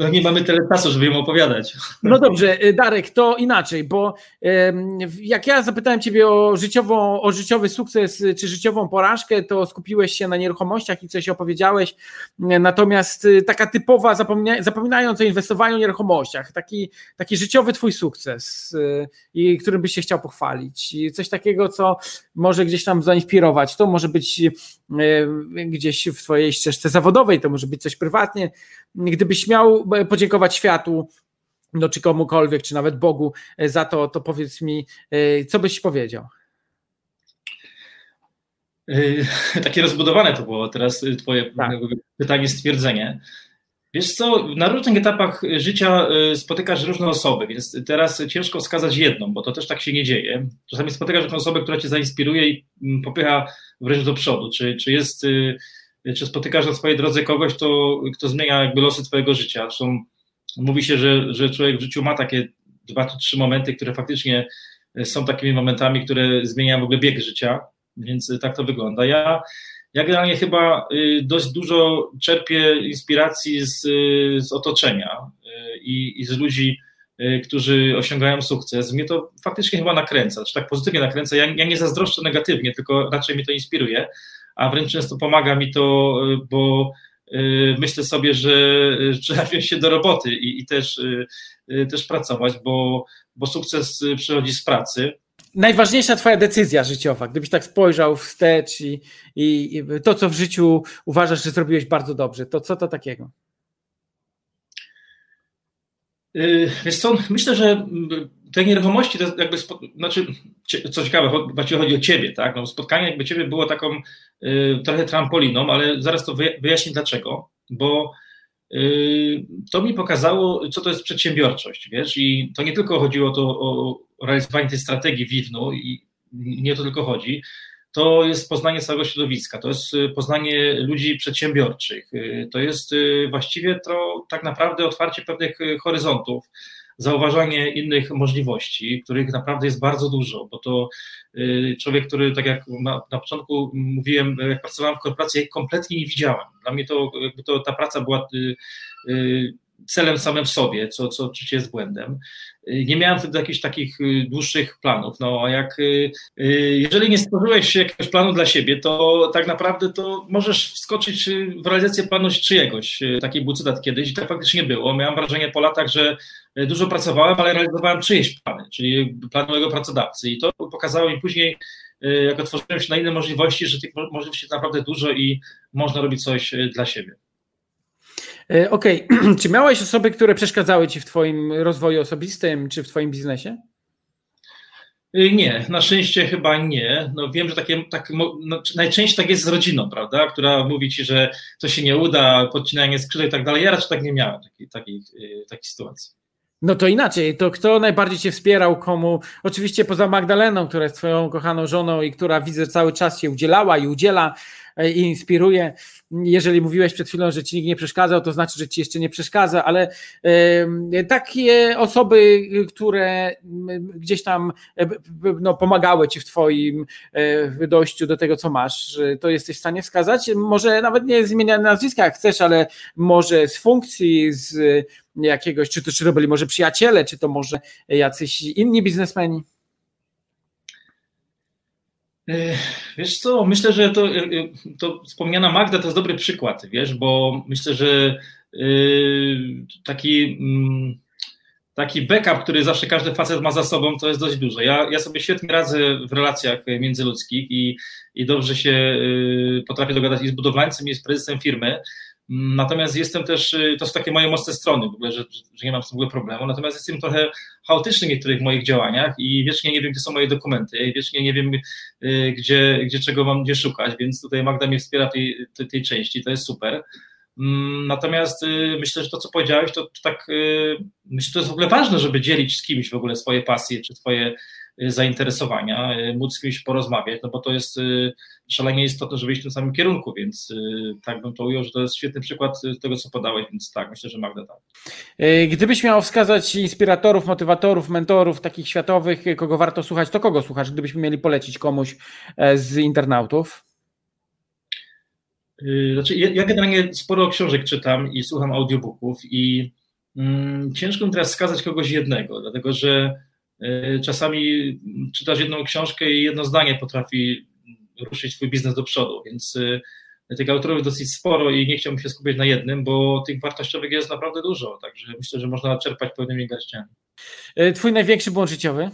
no nie mamy tyle czasu, żeby ją opowiadać. No dobrze, y, Darek, to inaczej, bo jak ja zapytałem Ciebie o, życiową, o życiowy sukces czy życiową porażkę, to skupiłeś się na nieruchomościach i coś opowiedziałeś, natomiast y, taka typowa, zapomina, zapominając o inwestowaniu w nieruchomościach, taki, taki życiowy Twój sukces, y, i którym byś się chciał pochwalić, I coś takiego, co może gdzieś tam zainspirować, to może być gdzieś w Twojej ścieżce zawodowej, to może być coś prywatnie, gdybyś miał podziękować światu, no czy komukolwiek, czy nawet Bogu e, za to, to powiedz mi, e, co byś powiedział? (laughs) Takie rozbudowane to było teraz twoje tak. pytanie, stwierdzenie. Wiesz co, na różnych etapach życia spotykasz różne osoby, więc teraz ciężko wskazać jedną, bo to też tak się nie dzieje. Czasami spotykasz osobę, która cię zainspiruje i mm, popycha wręcz do przodu, czy, czy jest czy spotykasz na swojej drodze kogoś, kto, kto zmienia jakby losy twojego życia. Zresztą mówi się, że, że człowiek w życiu ma takie dwa czy trzy momenty, które faktycznie są takimi momentami, które zmieniają w ogóle bieg życia, więc tak to wygląda. Ja, ja generalnie chyba y, dość dużo czerpię inspiracji z, z otoczenia y, i, i z ludzi, y, którzy osiągają sukces. Mnie to faktycznie chyba nakręca, czy tak pozytywnie nakręca. Ja, ja nie zazdroszczę negatywnie, tylko raczej mnie to inspiruje a wręcz często pomaga mi to, bo y, myślę sobie, że trzeba wziąć się do roboty i, i też, y, y, też pracować, bo, bo sukces przychodzi z pracy. Najważniejsza Twoja decyzja życiowa, gdybyś tak spojrzał wstecz i, i, i to, co w życiu uważasz, że zrobiłeś bardzo dobrze, to co to takiego? Wiesz co, myślę, że te nieruchomości to jakby, znaczy, co ciekawe, chodzi o ciebie, tak? No, spotkanie jakby ciebie było taką y, trochę trampoliną, ale zaraz to wyjaśnię dlaczego, bo y, to mi pokazało, co to jest przedsiębiorczość, wiesz, i to nie tylko chodziło to o realizowanie tej strategii Wiwnu i nie o to tylko chodzi, to jest poznanie całego środowiska, to jest y, poznanie ludzi przedsiębiorczych, y, to jest y, właściwie to tak naprawdę otwarcie pewnych horyzontów, zauważanie innych możliwości, których naprawdę jest bardzo dużo, bo to y, człowiek, który tak jak na, na początku mówiłem, jak pracowałem w korporacji, kompletnie nie widziałem. Dla mnie to, to ta praca była y, y, celem samym w sobie, co, co oczywiście jest błędem. Nie miałem wtedy jakichś takich y, dłuższych planów, no a jak, y, y, jeżeli nie stworzyłeś jakiegoś planu dla siebie, to tak naprawdę to możesz wskoczyć w realizację planu czyjegoś. Taki był cytat kiedyś i tak faktycznie było. Miałem wrażenie po latach, że dużo pracowałem, ale realizowałem czyjeś plany, czyli plan mojego pracodawcy i to pokazało mi później, jak otworzyłem się na inne możliwości, że tych możliwości jest naprawdę dużo i można robić coś dla siebie. E, okej, okay. (clears throat) czy miałeś osoby, które przeszkadzały ci w twoim rozwoju osobistym czy w twoim biznesie? Y, nie, na szczęście chyba nie. No wiem, że takie, tak, no, najczęściej tak jest z rodziną, prawda, która mówi ci, że to się nie uda, podcinanie skrzydeł i tak dalej. Ja raczej tak nie miałem takiej, takiej, y, takiej sytuacji. No to inaczej, to kto najbardziej cię wspierał, komu? Oczywiście poza Magdaleną, która jest twoją kochaną żoną i która widzę cały czas się udzielała i udziela e, i inspiruje. Jeżeli mówiłeś przed chwilą, że ci nikt nie przeszkadzał, to znaczy, że ci jeszcze nie przeszkadza, ale takie osoby, które gdzieś tam e, no, pomagały ci w twoim e, dojściu do tego, co masz, to jesteś w stanie wskazać? Może nawet nie zmieniać nazwiska, jak chcesz, ale może z funkcji, z jakiegoś, czy to, czy to byli może przyjaciele, czy to może jacyś inni biznesmeni? E, wiesz co, myślę, że to, e, to wspomniana Magda to jest dobry przykład, wiesz, bo myślę, że e, taki, mm, taki backup, który zawsze każdy facet ma za sobą, to jest dość dużo. Ja, ja sobie świetnie radzę w relacjach międzyludzkich i, i dobrze się potrafię dogadać i z budowlańcem, i z prezesem firmy, Natomiast jestem też, y, to są takie moje mocne strony w ogóle, że, że nie mam z tym w ogóle problemu. Natomiast jestem trochę chaotyczny w niektórych moich działaniach i wiecznie nie wiem, gdzie są moje dokumenty, i wiecznie nie wiem, y, gdzie, gdzie czego mam gdzie szukać, więc tutaj Magda mnie wspiera tej, tej, tej części, to jest super. Mm, natomiast y, myślę, że to, co powiedziałeś, to, tak myślę, że to jest w ogóle ważne, żeby dzielić z kimś w ogóle swoje pasje czy swoje zainteresowania, móc z kimś porozmawiać, no bo to jest szalenie istotne, żeby iść w tym samym kierunku, więc y, tak bym to ujął, że to jest świetny przykład tego, co podałeś, więc tak, myślę, że Magda tak. Y, gdybyś miał wskazać inspiratorów, motywatorów, mentorów takich światowych, kogo warto słuchać, to kogo słuchasz, gdybyśmy mieli polecić komuś e, z internautów? Y, znaczy, ja generalnie sporo książek czytam i słucham audiobooków i mm, ciężko mi teraz wskazać kogoś jednego, dlatego że czasami czytasz jedną książkę i jedno zdanie potrafi ruszyć swój biznes do przodu, więc y, tych autorów jest dosyć sporo i nie chciałbym się skupiać na jednym, bo tych wartościowych jest naprawdę dużo, także myślę, że można czerpać pełnymi garściami. Y, twój największy błąd życiowy?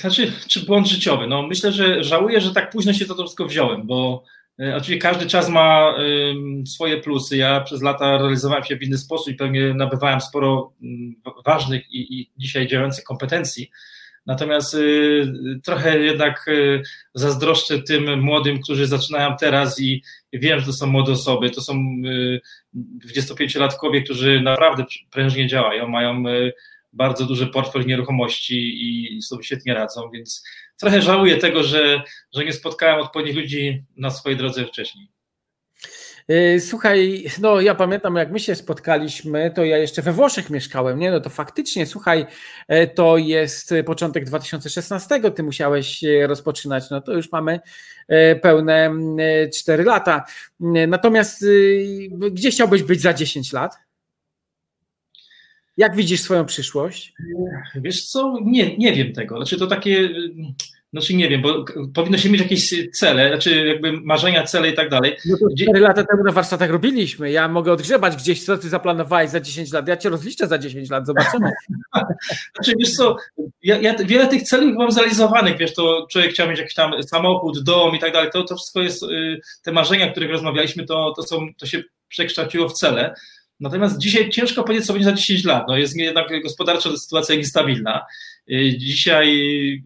Znaczy, czy błąd życiowy? No myślę, że żałuję, że tak późno się to wszystko wziąłem, bo oczywiście każdy czas ma swoje plusy. Ja przez lata realizowałem się w inny sposób i pewnie nabywałem sporo ważnych i, i dzisiaj działających kompetencji, Natomiast y, trochę jednak y, zazdroszczę tym młodym, którzy zaczynają teraz i wiem, że to są młode osoby, to są 25-latkowie, y, którzy naprawdę prężnie działają, mają bardzo duży portfel nieruchomości i sobie świetnie radzą, więc trochę żałuję tego, że, że nie spotkałem odpowiednich ludzi na swojej drodze wcześniej. Y, słuchaj, no ja pamiętam, jak my się spotkaliśmy, to ja jeszcze we Włoszech mieszkałem, nie? No to faktycznie, słuchaj, e, to jest początek 2016, ty musiałeś rozpoczynać, no to już mamy e, pełne 4 lata. Natomiast gdzie chciałbyś być za 10 lat? Jak widzisz swoją przyszłość? Wiesz co, nie, nie wiem tego. Znaczy to takie znaczy nie wiem, bo powinno się mieć jakieś cele, znaczy jakby marzenia, cele i tak dalej. No to 4 lata temu na warsztatach robiliśmy. Ja mogę odgrzebać gdzieś, co ty zaplanowałeś za 10 lat. Ja cię rozliczę za 10 lat, zobaczymy. (laughs) znaczy wiesz co, ja, ja, wiele tych celów mam zrealizowanych, wiesz, to człowiek chciał mieć jakiś tam samochód, dom i tak dalej, to, to wszystko jest, y, te marzenia, o których rozmawialiśmy, to, to, są, to się przekształciło w cele. Natomiast dzisiaj ciężko powiedzieć, co będzie za 10 lat. No, jest jednak gospodarcza sytuacja niestabilna. Y, dzisiaj,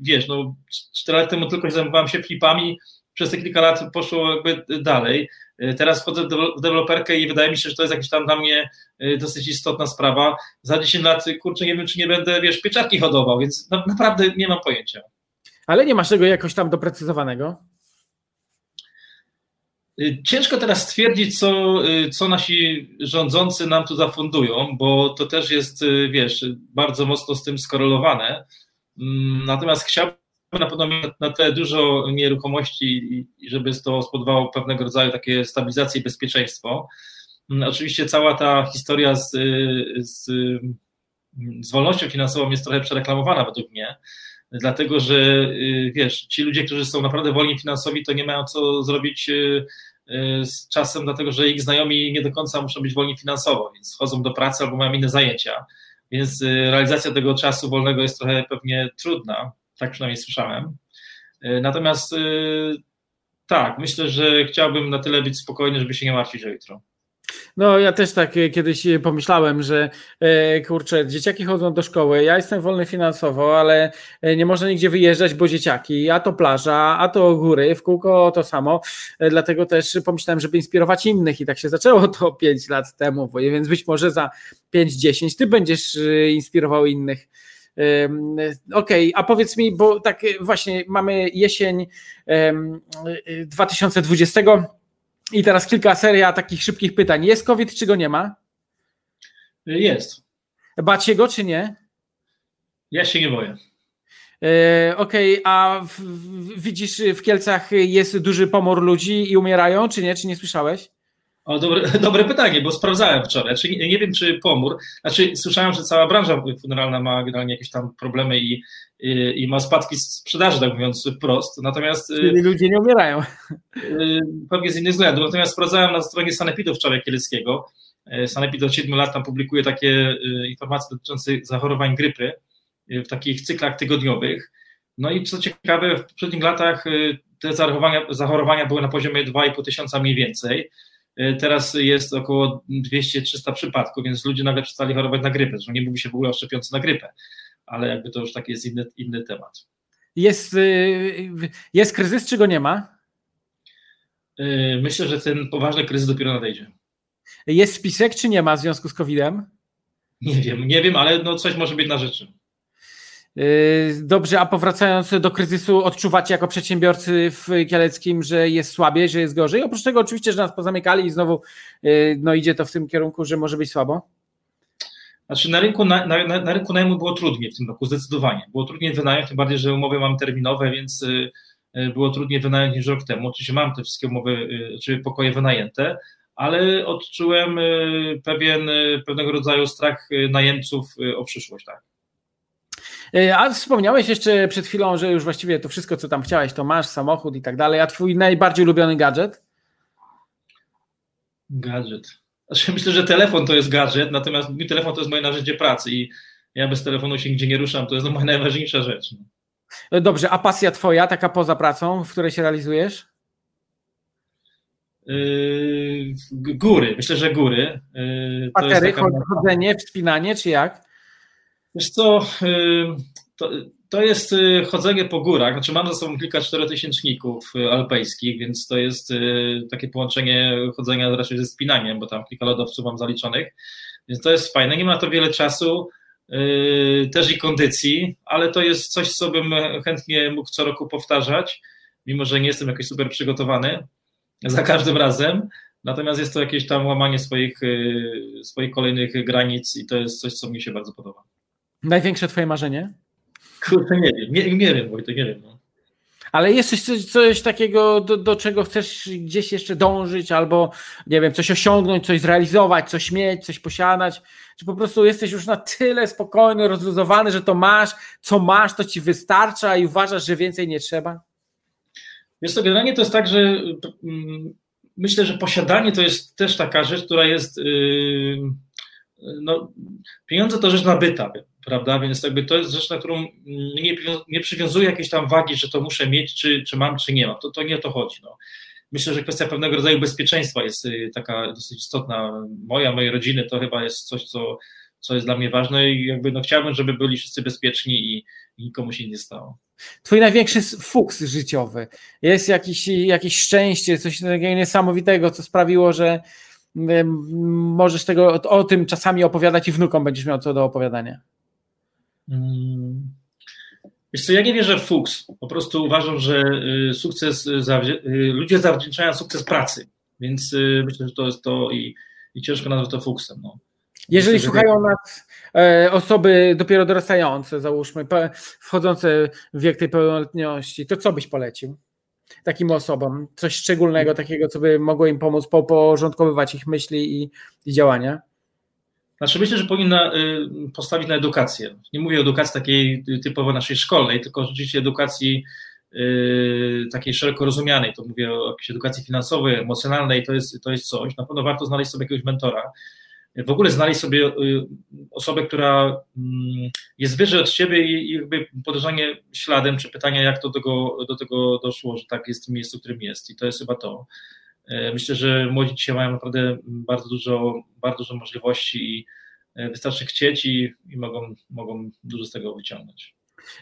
wiesz, no, 4 lat temu tylko zajmowałem się flipami, przez te kilka lat poszło jakby dalej. Y, teraz wchodzę w deweloperkę i wydaje mi się, że to jest jakaś tam dla mnie y, dosyć istotna sprawa. Za 10 lat, kurczę, nie wiem, czy nie będę, wiesz, pieczarki hodował, więc naprawdę nie mam pojęcia. Ale nie masz tego jakoś tam doprecyzowanego? Y, ciężko teraz stwierdzić, co, y, co nasi rządzący nam tu zafundują, bo to też jest, y, wiesz, bardzo mocno z tym skorelowane. Mm, natomiast chciałbym na pewno na te dużo nieruchomości żeby to spowodowało pewnego rodzaju takie stabilizację i bezpieczeństwo. Mm, oczywiście cała ta historia z, z, z wolnością finansową jest trochę przereklamowana według mnie, dlatego że wiesz, ci ludzie, którzy są naprawdę wolni finansowi, to nie mają co zrobić Y, z czasem, dlatego że ich znajomi nie do końca muszą być wolni finansowo, więc chodzą do pracy albo mają inne zajęcia. Więc y, realizacja tego czasu wolnego jest trochę pewnie trudna, tak przynajmniej słyszałem. Y, natomiast tak, myślę, że chciałbym na tyle być spokojny, żeby się nie martwić o jutro. No, ja też tak e, kiedyś e, pomyślałem, że e, kurczę, dzieciaki chodzą do szkoły, ja jestem wolny finansowo, ale nie można nigdzie wyjeżdżać, bo dzieciaki, a to plaża, a to góry, w kółko to samo. Dlatego też pomyślałem, żeby inspirować innych i tak się zaczęło to (laughs) 5 lat temu, więc być może za 5-10 ty będziesz inspirował innych. Okej, okay, a powiedz mi, bo tak właśnie mamy jesień 2020 i teraz kilka seria takich szybkich pytań. Jest COVID, czy go nie ma? Jest. Bać się go, czy nie? Ja się nie boję. E, okej, okay, a w, w, widzisz w Kielcach jest duży pomor ludzi i umierają, czy nie? Czy nie słyszałeś? O, dobre, (laughs) dobre pytanie, bo sprawdzałem wczoraj. Znaczy, nie, nie, wiem, czy pomór. Znaczy, słyszałem, że cała branża funeralna ma generalnie jakieś tam problemy i, i, i ma spadki sprzedaży, tak mówiąc wprost. Natomiast. Y, Czyli ludzie nie umierają. Y, pewnie z innych względów. Natomiast sprawdzałem na stronie Sanepidu wczoraj Kieleckiego. Y, Sanepid od 7 lat tam publikuje takie informacje dotyczące zachorowań grypy w takich cyklach tygodniowych. No i co ciekawe, w poprzednich latach te zachorowania, zachorowania były na poziomie 2,5 tysiąca mniej więcej. E, teraz jest około 200-300 przypadków, więc ludzie nagle przestali chorować na grypę. Zresztą nie mówi się w ogóle o szczepionce na grypę, ale jakby to już taki jest inny, inny temat. Jest, y, jest kryzys, czy go nie ma? Myślę, że ten poważny kryzys dopiero nadejdzie. Jest spisek, czy nie ma w związku z COVID-em? Nie wiem, nie wiem, ale no coś może być na rzeczy. Yy, dobrze, a powracając do kryzysu, odczuwacie jako przedsiębiorcy w Kieleckim, że jest słabiej, że jest gorzej? Oprócz tego oczywiście, że nas pozamykali i znowu yy, no, idzie to w tym kierunku, że może być słabo? Znaczy na rynku, na, na, na rynku najmu było trudniej w tym roku, zdecydowanie. Było trudniej wynająć, tym bardziej, że umowy mam terminowe, więc yy, było trudniej wynająć niż rok temu. Oczywiście mam te wszystkie umowy, czy pokoje wynajęte, ale odczułem pewien, pewnego rodzaju strach najemców o przyszłość. Tak. E, a wspomniałeś jeszcze przed chwilą, że już właściwie to wszystko, co tam chciałeś, to masz, samochód i tak dalej. A twój najbardziej ulubiony gadżet? Gadżet. Znaczy, myślę, że telefon to jest gadżet, natomiast mój telefon to jest moje narzędzie pracy i ja bez telefonu się nigdzie nie ruszam, to jest moja (laughs) najważniejsza rzecz. E, dobrze, a pasja twoja, taka poza pracą, w której się realizujesz? Yy, góry, myślę, że góry. Yy, chodzenie, wspinanie, czy jak? Wiesz co, y, to, to jest y, chodzenie po górach. Znaczy mam za sobą kilka czterotysięczników y, alpejskich, więc to jest takie połączenie chodzenia raczej ze spinaniem, bo tam kilka lodowców mam zaliczonych. Więc to jest fajne. Nie ma to wiele czasu, też i kondycji, ale to jest coś, co bym chętnie mógł co roku powtarzać, mimo że nie jestem jakoś super przygotowany za każdym razem. Natomiast jest to jakieś tam łamanie swoich, swoich kolejnych granic i to jest coś, co mi się bardzo podoba. Największe twoje marzenie? Kurde, nie wiem, nie, nie wiem, Wojtek, nie wiem. No. Ale jest coś, coś takiego, do, do, czego chcesz gdzieś jeszcze dążyć, albo nie wiem, coś osiągnąć, coś zrealizować, coś mieć, coś posiadać? Czy po prostu jesteś już na tyle spokojny, rozluzowany, że to masz, co masz, to ci wystarcza i uważasz, że więcej nie trzeba? Wiesz to generalnie to jest tak, że mm, myślę, że posiadanie to jest też taka rzecz, która jest. Yy, no, pieniądze to rzecz nabyta prawda? Więc jakby to jest rzecz, na którą nie, nie przywiązuję jakiejś tam wagi, że to muszę mieć, czy, czy mam, czy nie mam. To, to nie o to chodzi. No. Myślę, że kwestia pewnego rodzaju bezpieczeństwa jest y, taka dosyć istotna. Moja, mojej rodziny to chyba jest coś, co, co jest dla mnie ważne i jakby no chciałbym, żeby byli wszyscy bezpieczni i, i nikomu się nie stało. Twój największy fuks życiowy. Jest jakiś, jakieś szczęście, coś niesamowitego, co sprawiło, że możesz tego o, o tym czasami opowiadać i wnukom będziesz miał co do opowiadania. Mm. Wiesz co, ja nie wierzę w fuks. Po prostu uważam, że y, sukces, y, ludzie zawdzięczają sukces pracy, więc y, myślę, że to jest to i, i ciężko nazwać to fuksem. No. Jeżeli myślę, słuchają nas e, osoby dopiero dorastające, załóżmy, wchodzące w wiek tej pełnoletności, to co byś polecił takim osobom? Coś szczególnego, takiego, co by mogło im pomóc porządkowywać ich myśli i, i działania? Znaczy myślę, że powinna y, postawić na edukację. Nie mówię o edukacji takiej typowo naszej szkolnej, tylko rzeczywiście edukacji y, takiej szeroko rozumianej. To mówię o jakiejś edukacji finansowej, emocjonalnej, to jest, to jest coś. Na pewno warto znaleźć sobie jakiegoś mentora. W ogóle znaleźć sobie y, osobę, która mm, jest wyżej od ciebie i jakby podążanie śladem, czy pytania, jak to do tego, do tego doszło, że tak jest w tym miejscu, w którym jest. I to jest chyba to. Myślę, że młodzi dzisiaj mają naprawdę bardzo dużo, bardzo dużo możliwości i wystarczy chcieć i, i mogą, mogą dużo z tego wyciągnąć.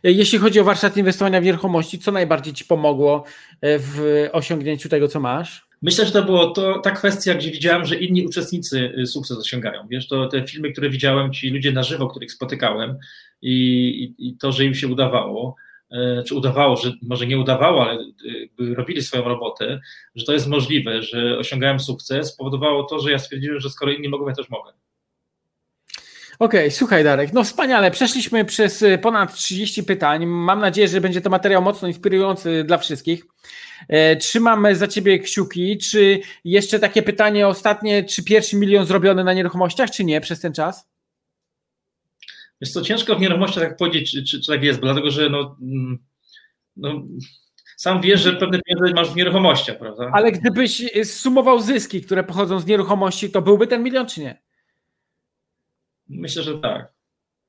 Jeśli chodzi o warsztat inwestowania w nieruchomości, co najbardziej Ci pomogło w osiągnięciu tego, co masz? Myślę, że to było to, ta kwestia, gdzie widziałem, że inni uczestnicy y, sukces osiągają. Wiesz, to te filmy, które widziałem, ci ludzie na żywo, których spotykałem i, i, i to, że im się udawało, e, czy udawało, że może nie udawało, ale y, robili swoją robotę, że to jest możliwe, że osiągałem sukces, powodowało to, że ja stwierdziłem, że skoro inni mogą, ja też mogę. Okej, okay, słuchaj Darek, no wspaniale. Przeszliśmy przez y, ponad 30 pytań. Mam nadzieję, że będzie to materiał mocno inspirujący dla wszystkich. E, trzymam za ciebie kciuki. Czy jeszcze takie pytanie ostatnie, czy pierwszy milion zrobiony na nieruchomościach, czy nie przez ten czas? Jest to ciężko w nieruchomościach tak powiedzieć, czy, czy, czy tak jest, dlatego że no, mm, no, sam wiesz, że pewne pieniądze masz w nieruchomościach, prawda? Ale gdybyś sumował zyski, które pochodzą z nieruchomości, to byłby ten milion, czy nie? Myślę, że tak.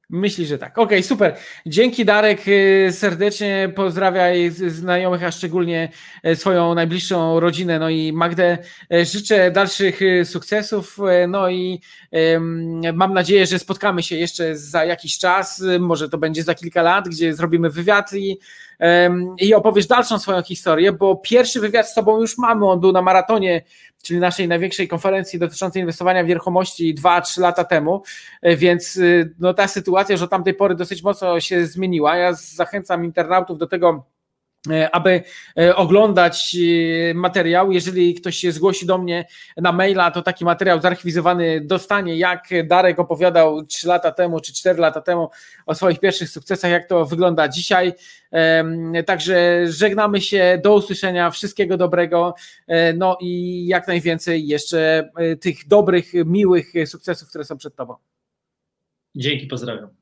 Myśli, że tak. Okej, okay, super. Dzięki Darek, y, serdecznie pozdrawiaj znajomych, a szczególnie y, swoją najbliższą rodzinę, no i Magdę. Y, życzę dalszych sukcesów, no i mam nadzieję, że spotkamy się jeszcze za jakiś czas, może to będzie za kilka lat, gdzie zrobimy wywiad i i opowiesz dalszą swoją historię, bo pierwszy wywiad z Tobą już mamy, on był na maratonie, czyli naszej największej konferencji dotyczącej inwestowania w nieruchomości 2-3 lata temu, e, więc y, no, ta sytuacja już od tamtej pory dosyć mocno się zmieniła. Ja zachęcam internautów do tego, aby e, oglądać e, materiał. Jeżeli ktoś się zgłosi do mnie na maila, to taki materiał zarchiwizowany dostanie, jak Darek opowiadał 3 lata temu czy 4 lata temu o swoich pierwszych sukcesach, jak to wygląda dzisiaj. Także żegnamy się, do usłyszenia, wszystkiego dobrego, no i jak najwięcej jeszcze tych dobrych, miłych sukcesów, które są przed Tobą. Dzięki, pozdrawiam.